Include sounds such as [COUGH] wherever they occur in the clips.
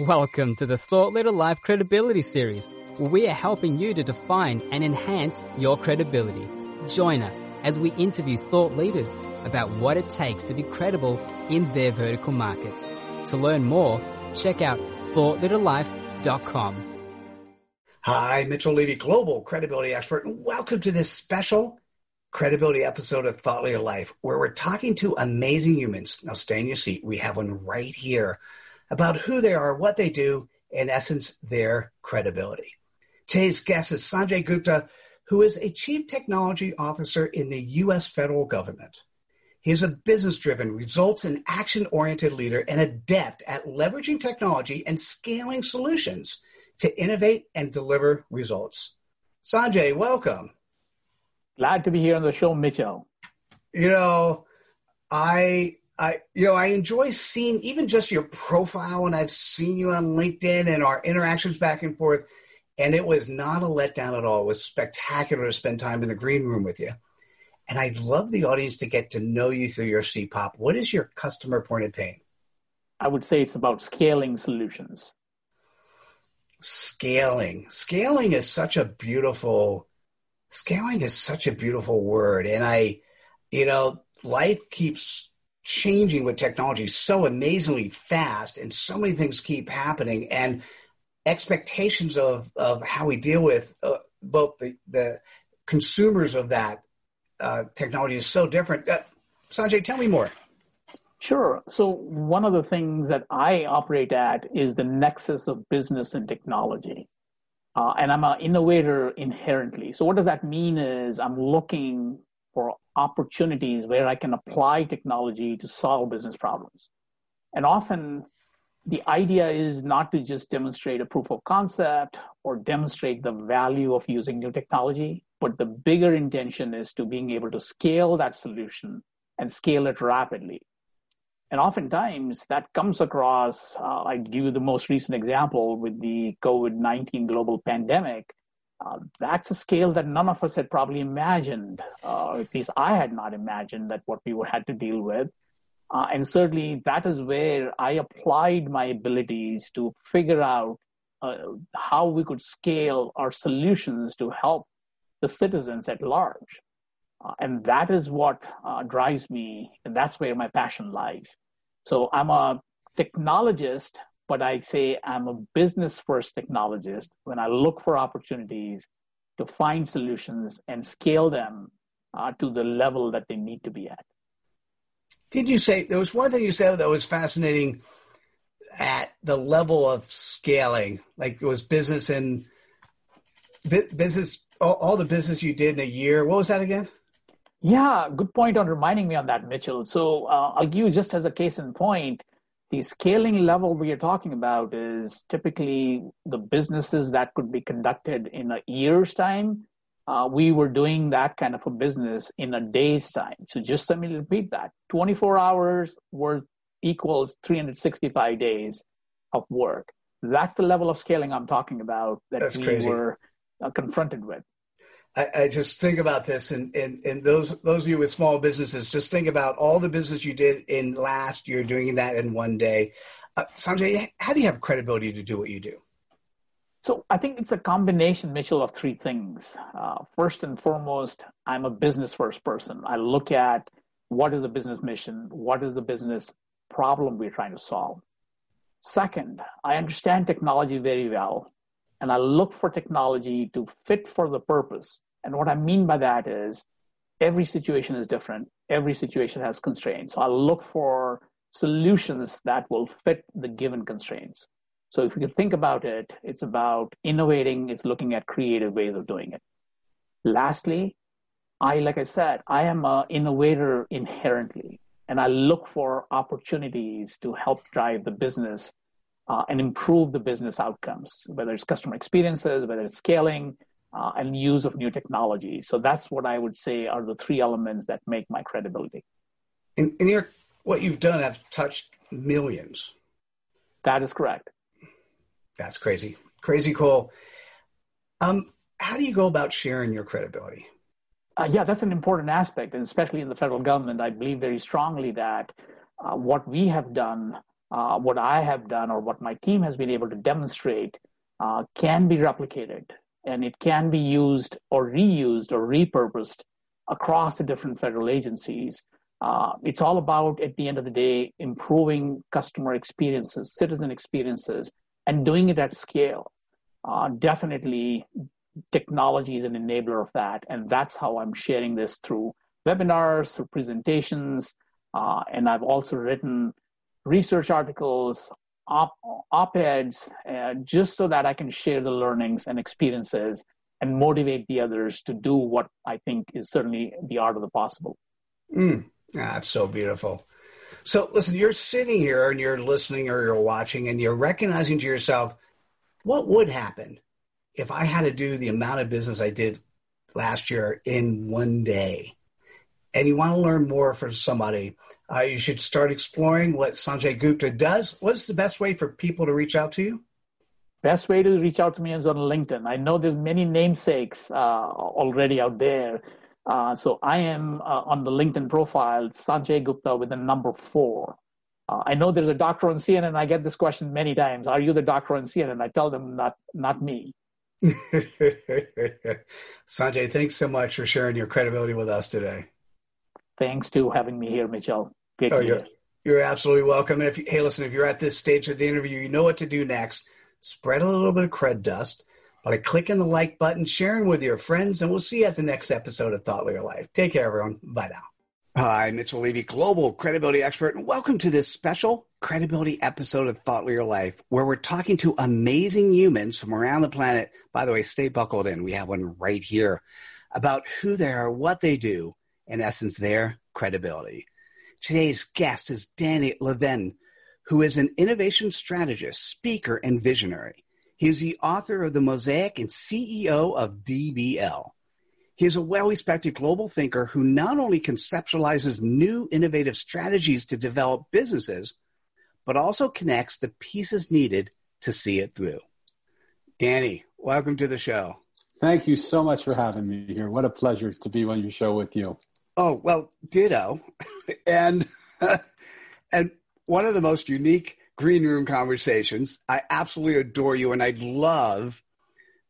Welcome to the Thought Leader Life Credibility Series, where we are helping you to define and enhance your credibility. Join us as we interview thought leaders about what it takes to be credible in their vertical markets. To learn more, check out thoughtleaderlife.com. Hi, Mitchell Levy, global credibility expert, and welcome to this special credibility episode of Thought Leader Life, where we're talking to amazing humans. Now, stay in your seat. We have one right here about who they are, what they do, in essence, their credibility. Today's guest is Sanjay Gupta, who is a chief technology officer in the U.S. federal government. He is a business driven, results and action oriented leader and adept at leveraging technology and scaling solutions to innovate and deliver results. Sanjay, welcome. Glad to be here on the show, Mitchell. You know, I I you know I enjoy seeing even just your profile and I've seen you on LinkedIn and our interactions back and forth and it was not a letdown at all. It was spectacular to spend time in the green room with you. And I'd love the audience to get to know you through your CPOP. What is your customer point of pain? I would say it's about scaling solutions. Scaling. Scaling is such a beautiful scaling is such a beautiful word. And I, you know, life keeps changing with technology so amazingly fast and so many things keep happening and expectations of, of how we deal with uh, both the, the consumers of that uh, technology is so different. Uh, Sanjay, tell me more. Sure. So one of the things that I operate at is the nexus of business and technology. Uh, and I'm an innovator inherently. So what does that mean is I'm looking for opportunities where I can apply technology to solve business problems. And often the idea is not to just demonstrate a proof of concept or demonstrate the value of using new technology, but the bigger intention is to being able to scale that solution and scale it rapidly. And oftentimes that comes across, uh, I give you the most recent example with the COVID 19 global pandemic. Uh, that's a scale that none of us had probably imagined, uh, at least I had not imagined that what we would had to deal with. Uh, and certainly that is where I applied my abilities to figure out uh, how we could scale our solutions to help the citizens at large. Uh, and that is what uh, drives me, and that's where my passion lies. So I'm a technologist but I say I'm a business first technologist when I look for opportunities to find solutions and scale them uh, to the level that they need to be at. Did you say there was one thing you said that was fascinating at the level of scaling? Like it was business and business, all, all the business you did in a year. What was that again? Yeah, good point on reminding me on that, Mitchell. So uh, I'll give you just as a case in point the scaling level we are talking about is typically the businesses that could be conducted in a year's time. Uh, we were doing that kind of a business in a day's time. So just let me repeat that 24 hours worth equals 365 days of work. That's the level of scaling I'm talking about that That's we crazy. were uh, confronted with. I, I, just think about this, and, and and those those of you with small businesses, just think about all the business you did in last year, doing that in one day. Uh, Sanjay, how do you have credibility to do what you do? So I think it's a combination, Mitchell, of three things. Uh, first and foremost, I'm a business first person. I look at what is the business mission, what is the business problem we're trying to solve. Second, I understand technology very well and I look for technology to fit for the purpose. And what I mean by that is every situation is different. Every situation has constraints. So I look for solutions that will fit the given constraints. So if you can think about it, it's about innovating, it's looking at creative ways of doing it. Lastly, I, like I said, I am an innovator inherently, and I look for opportunities to help drive the business uh, and improve the business outcomes, whether it's customer experiences, whether it's scaling, uh, and use of new technology. So that's what I would say are the three elements that make my credibility. And, and your, what you've done have touched millions. That is correct. That's crazy. Crazy cool. Um, how do you go about sharing your credibility? Uh, yeah, that's an important aspect, and especially in the federal government, I believe very strongly that uh, what we have done uh, what I have done or what my team has been able to demonstrate uh, can be replicated and it can be used or reused or repurposed across the different federal agencies. Uh, it's all about, at the end of the day, improving customer experiences, citizen experiences, and doing it at scale. Uh, definitely, technology is an enabler of that. And that's how I'm sharing this through webinars, through presentations. Uh, and I've also written research articles, op, op-eds, uh, just so that I can share the learnings and experiences and motivate the others to do what I think is certainly the art of the possible. Mm, that's so beautiful. So, listen, you're sitting here and you're listening or you're watching and you're recognizing to yourself, what would happen if I had to do the amount of business I did last year in one day? And you want to learn more from somebody, uh, you should start exploring what Sanjay Gupta does. What's the best way for people to reach out to you? Best way to reach out to me is on LinkedIn. I know there's many namesakes uh, already out there. Uh, so I am uh, on the LinkedIn profile, Sanjay Gupta with the number four. Uh, I know there's a doctor on CNN. I get this question many times. Are you the doctor on CNN? I tell them not, not me. [LAUGHS] Sanjay, thanks so much for sharing your credibility with us today. Thanks to having me here, Mitchell. Great oh, you're, you're absolutely welcome. And if you, hey, listen, if you're at this stage of the interview, you know what to do next. Spread a little bit of cred dust by clicking the like button, sharing with your friends, and we'll see you at the next episode of Thought Leader Life. Take care, everyone. Bye now. Hi, Mitchell Levy, global credibility expert, and welcome to this special credibility episode of Thought Leader Life, where we're talking to amazing humans from around the planet. By the way, stay buckled in. We have one right here about who they are, what they do, in essence, their credibility. Today's guest is Danny Levin, who is an innovation strategist, speaker, and visionary. He is the author of The Mosaic and CEO of DBL. He is a well respected global thinker who not only conceptualizes new innovative strategies to develop businesses, but also connects the pieces needed to see it through. Danny, welcome to the show. Thank you so much for having me here. What a pleasure to be on your show with you. Oh, well, ditto. [LAUGHS] and [LAUGHS] and one of the most unique green room conversations. I absolutely adore you and I'd love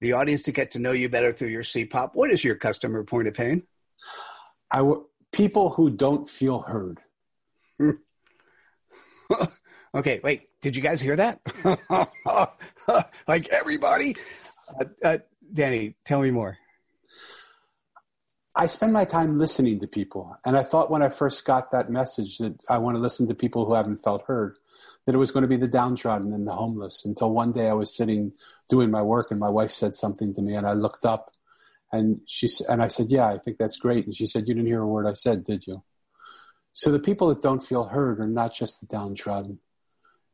the audience to get to know you better through your CPOP. What is your customer point of pain? I w- people who don't feel heard. [LAUGHS] okay, wait. Did you guys hear that? like everybody, uh, uh, Danny, tell me more. I spend my time listening to people. And I thought when I first got that message that I want to listen to people who haven't felt heard, that it was going to be the downtrodden and the homeless until one day I was sitting doing my work and my wife said something to me and I looked up and she and I said, "Yeah, I think that's great." And she said, "You didn't hear a word I said, did you?" So the people that don't feel heard are not just the downtrodden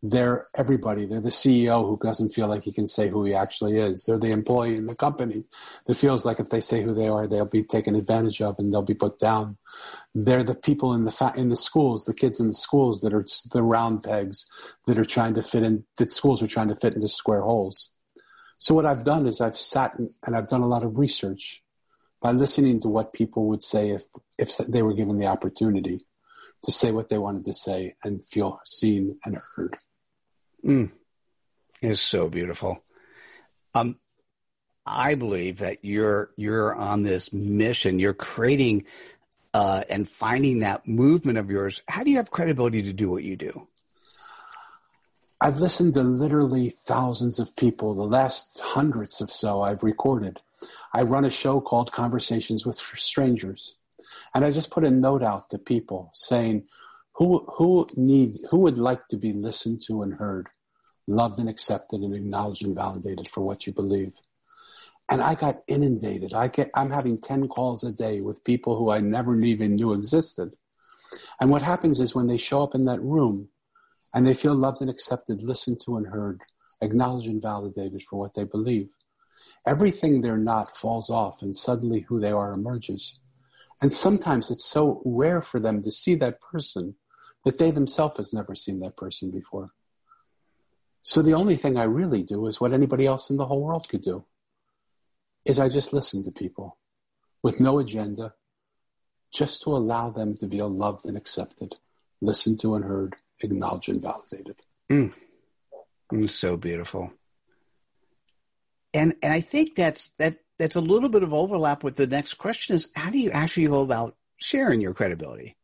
they're everybody. They're the CEO who doesn't feel like he can say who he actually is. They're the employee in the company that feels like if they say who they are, they'll be taken advantage of and they'll be put down. They're the people in the fa- in the schools, the kids in the schools that are the round pegs that are trying to fit in. That schools are trying to fit into square holes. So what I've done is I've sat and I've done a lot of research by listening to what people would say if if they were given the opportunity to say what they wanted to say and feel seen and heard. Mm. Is so beautiful. Um, I believe that you're you're on this mission. You're creating uh, and finding that movement of yours. How do you have credibility to do what you do? I've listened to literally thousands of people. The last hundreds of so I've recorded. I run a show called Conversations with Strangers, and I just put a note out to people saying, "Who who needs who would like to be listened to and heard?" loved and accepted and acknowledged and validated for what you believe. And I got inundated. I get, I'm having 10 calls a day with people who I never even knew existed. And what happens is when they show up in that room and they feel loved and accepted, listened to and heard, acknowledged and validated for what they believe, everything they're not falls off and suddenly who they are emerges. And sometimes it's so rare for them to see that person that they themselves has never seen that person before. So the only thing I really do is what anybody else in the whole world could do. Is I just listen to people with no agenda, just to allow them to feel loved and accepted, listened to and heard, acknowledged and validated. Mm. It was so beautiful. And and I think that's that that's a little bit of overlap with the next question is how do you actually go about sharing your credibility?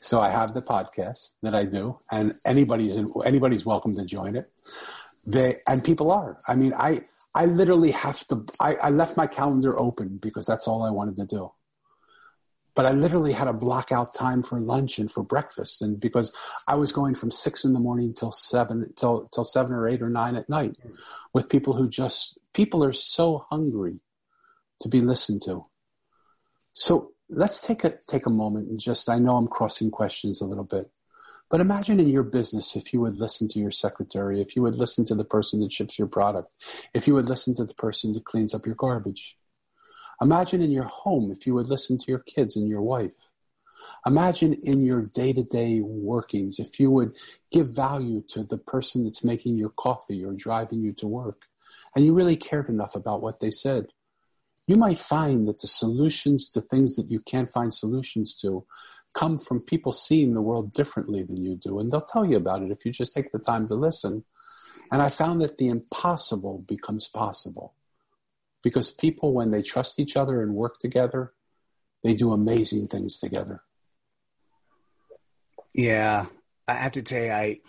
So I have the podcast that I do, and anybody's anybody's welcome to join it. They and people are. I mean, I I literally have to. I, I left my calendar open because that's all I wanted to do. But I literally had to block out time for lunch and for breakfast, and because I was going from six in the morning till seven till till seven or eight or nine at night, with people who just people are so hungry to be listened to. So let's take a take a moment and just I know I'm crossing questions a little bit. But imagine in your business if you would listen to your secretary, if you would listen to the person that ships your product, if you would listen to the person that cleans up your garbage. Imagine in your home if you would listen to your kids and your wife. Imagine in your day to day workings if you would give value to the person that's making your coffee or driving you to work and you really cared enough about what they said you might find that the solutions to things that you can't find solutions to come from people seeing the world differently than you do. And they'll tell you about it if you just take the time to listen. And I found that the impossible becomes possible because people, when they trust each other and work together, they do amazing things together. Yeah, I have to tell you, I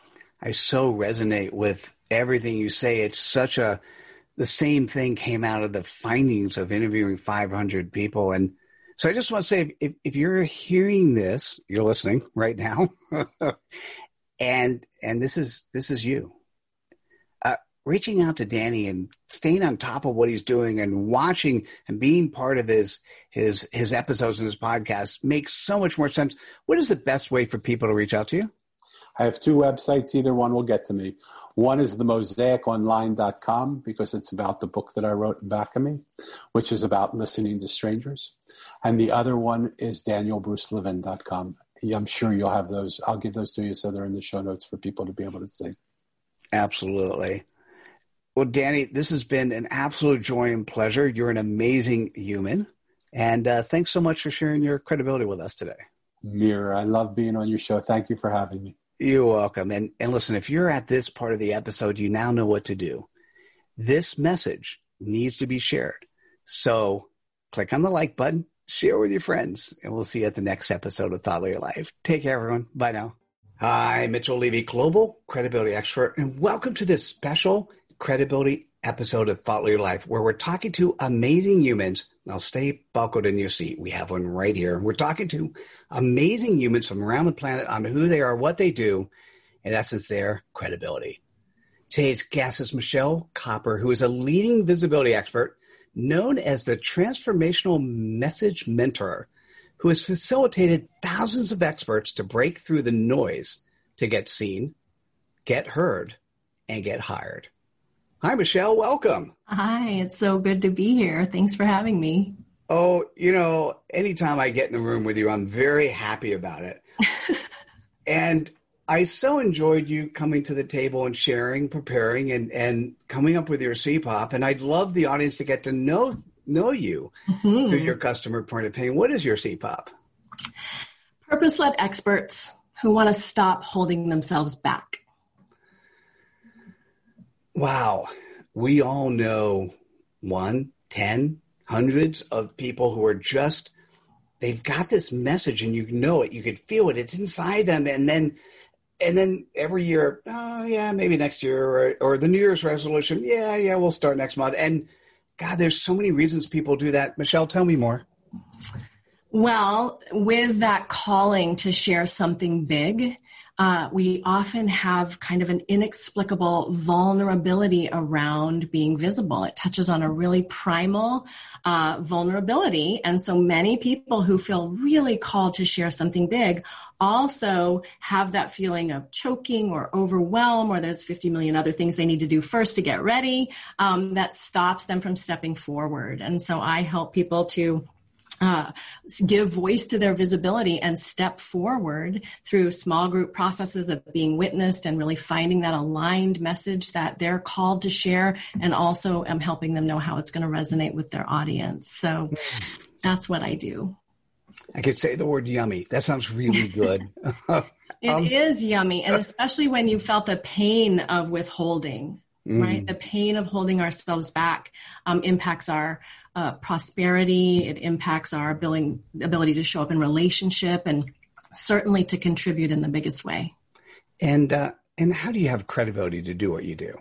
I so resonate with everything you say. It's such a the same thing came out of the findings of interviewing 500 people. And so I just want to say if, if you're hearing this, you're listening right now, [LAUGHS] and and this is this is you. Uh, reaching out to Danny and staying on top of what he's doing and watching and being part of his his his episodes and his podcast makes so much more sense. What is the best way for people to reach out to you? I have two websites. Either one will get to me. One is the mosaiconline.com because it's about the book that I wrote in back of me, which is about listening to strangers. And the other one is danielbrucelevin.com. I'm sure you'll have those. I'll give those to you so they're in the show notes for people to be able to see. Absolutely. Well, Danny, this has been an absolute joy and pleasure. You're an amazing human. And uh, thanks so much for sharing your credibility with us today. Mir, I love being on your show. Thank you for having me. You're welcome. And, and listen, if you're at this part of the episode, you now know what to do. This message needs to be shared. So click on the like button, share with your friends, and we'll see you at the next episode of Thought Leader Life. Take care, everyone. Bye now. Hi, Mitchell Levy, Global Credibility Expert, and welcome to this special credibility episode of Thought Leader Life, where we're talking to amazing humans. Now, stay buckled in your seat. We have one right here. We're talking to amazing humans from around the planet on who they are, what they do, in essence, their credibility. Today's guest is Michelle Kopper, who is a leading visibility expert known as the Transformational Message Mentor, who has facilitated thousands of experts to break through the noise to get seen, get heard, and get hired. Hi, Michelle. Welcome. Hi, it's so good to be here. Thanks for having me. Oh, you know, anytime I get in a room with you, I'm very happy about it. [LAUGHS] and I so enjoyed you coming to the table and sharing, preparing, and, and coming up with your CPOP. And I'd love the audience to get to know know you mm-hmm. through your customer point of pain. What is your CPOP? Purpose led experts who want to stop holding themselves back. Wow. We all know one, ten, hundreds of people who are just, they've got this message and you know it, you could feel it, it's inside them. And then, and then every year, oh yeah, maybe next year or, or the New Year's resolution. Yeah, yeah, we'll start next month. And God, there's so many reasons people do that. Michelle, tell me more. Well, with that calling to share something big, uh, we often have kind of an inexplicable vulnerability around being visible. It touches on a really primal uh, vulnerability. And so many people who feel really called to share something big also have that feeling of choking or overwhelm, or there's 50 million other things they need to do first to get ready um, that stops them from stepping forward. And so I help people to uh, give voice to their visibility and step forward through small group processes of being witnessed and really finding that aligned message that they're called to share and also am helping them know how it's going to resonate with their audience so that's what i do i could say the word yummy that sounds really good [LAUGHS] [LAUGHS] It um, is yummy. And especially when you felt the pain of withholding, mm. right? The pain of holding ourselves back um, impacts our uh, prosperity. It impacts our ability, ability to show up in relationship and certainly to contribute in the biggest way. And, uh, and how do you have credibility to do what you do?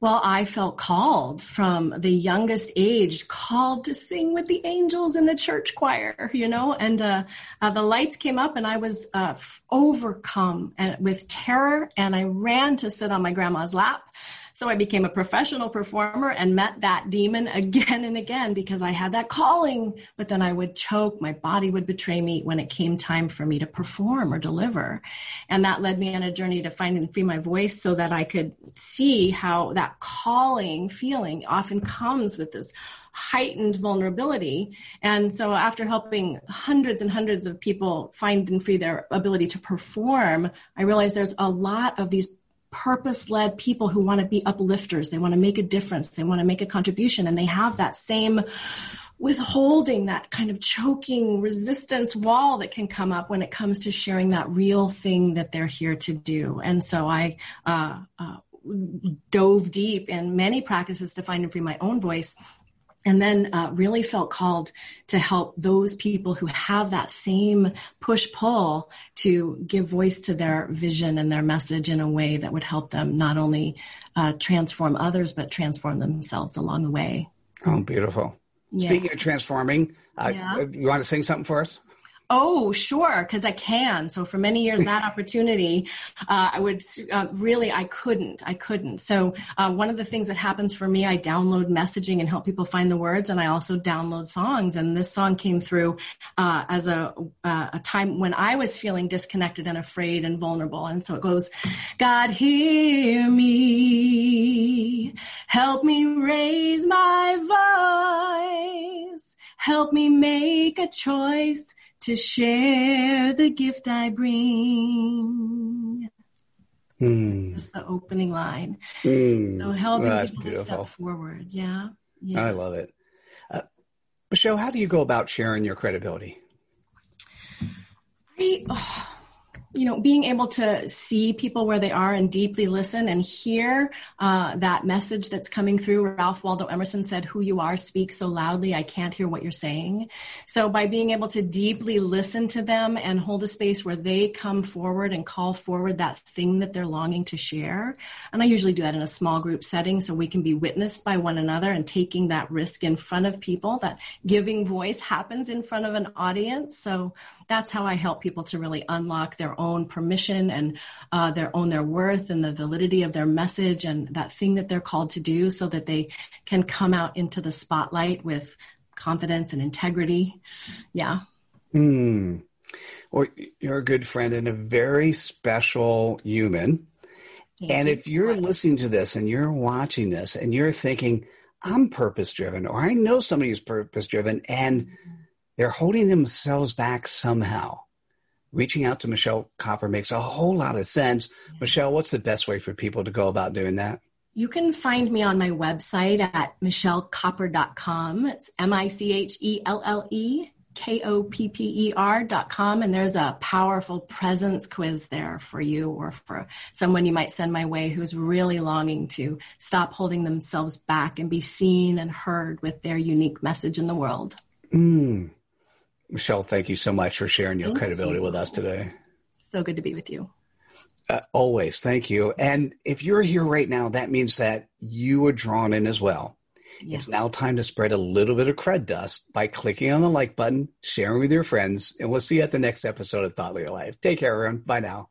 Well, I felt called from the youngest age, called to sing with the angels in the church choir, you know, and uh, uh, the lights came up and I was uh, overcome with terror and I ran to sit on my grandma's lap so I became a professional performer and met that demon [LAUGHS] again and again because I had that calling, but then I would choke. My body would betray me when it came time for me to perform or deliver. And that led me on a journey to find and free my voice so that I could see how that calling feeling often comes with this heightened vulnerability. And so after helping hundreds and hundreds of people find and free their ability to perform, I realized there's a lot of these purpose led people who want to be uplifters. They want to make a difference. They want to make a contribution. And they have that same withholding, that kind of choking resistance wall that can come up when it comes to sharing that real thing that they're here to do. And so I, uh, uh, dove deep in many practices to find and free my own voice and then uh, really felt called to help those people who have that same push pull to give voice to their vision and their message in a way that would help them not only uh, transform others but transform themselves along the way oh beautiful yeah. speaking of transforming uh, yeah. you want to sing something for us Oh, sure, because I can. So for many years, that [LAUGHS] opportunity, uh, I would uh, really, I couldn't, I couldn't. So uh, one of the things that happens for me, I download messaging and help people find the words, and I also download songs. And this song came through uh, as a uh, a time when I was feeling disconnected and afraid and vulnerable. And so it goes, God, hear me, help me raise my voice, help me make a choice to share the gift I bring. Mm. That's the opening line. Mm. So helping people beautiful. to step forward. Yeah. yeah. I love it. Uh, Michelle, how do you go about sharing your credibility? I, oh, you know, being able to see people where they are and deeply listen and hear uh, that message that's coming through. Ralph Waldo Emerson said, Who you are speaks so loudly, I can't hear what you're saying. So, by being able to deeply listen to them and hold a space where they come forward and call forward that thing that they're longing to share. And I usually do that in a small group setting so we can be witnessed by one another and taking that risk in front of people, that giving voice happens in front of an audience. So, that's how I help people to really unlock their own permission and uh, their own their worth and the validity of their message and that thing that they're called to do, so that they can come out into the spotlight with confidence and integrity. Yeah. Hmm. Well, you're a good friend and a very special human. Thank and if you're listening to this and you're watching this and you're thinking, I'm purpose driven, or I know somebody who's purpose driven, and they're holding themselves back somehow. Reaching out to Michelle Kopper makes a whole lot of sense. Michelle, what's the best way for people to go about doing that? You can find me on my website at michellekopper.com. It's M I C H E L L E K O P P E R dot com. And there's a powerful presence quiz there for you or for someone you might send my way who's really longing to stop holding themselves back and be seen and heard with their unique message in the world. Mm. Michelle, thank you so much for sharing your thank credibility you. with us today. So good to be with you. Uh, always. Thank you. And if you're here right now, that means that you were drawn in as well. Yeah. It's now time to spread a little bit of cred dust by clicking on the like button, sharing with your friends, and we'll see you at the next episode of Thought Leader Life. Take care, everyone. Bye now.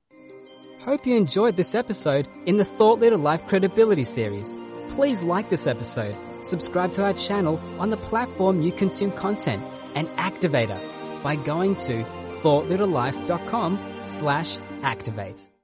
Hope you enjoyed this episode in the Thought Leader Life Credibility Series. Please like this episode, subscribe to our channel on the platform you consume content, and activate us by going to thoughtleaderlife.com slash activate.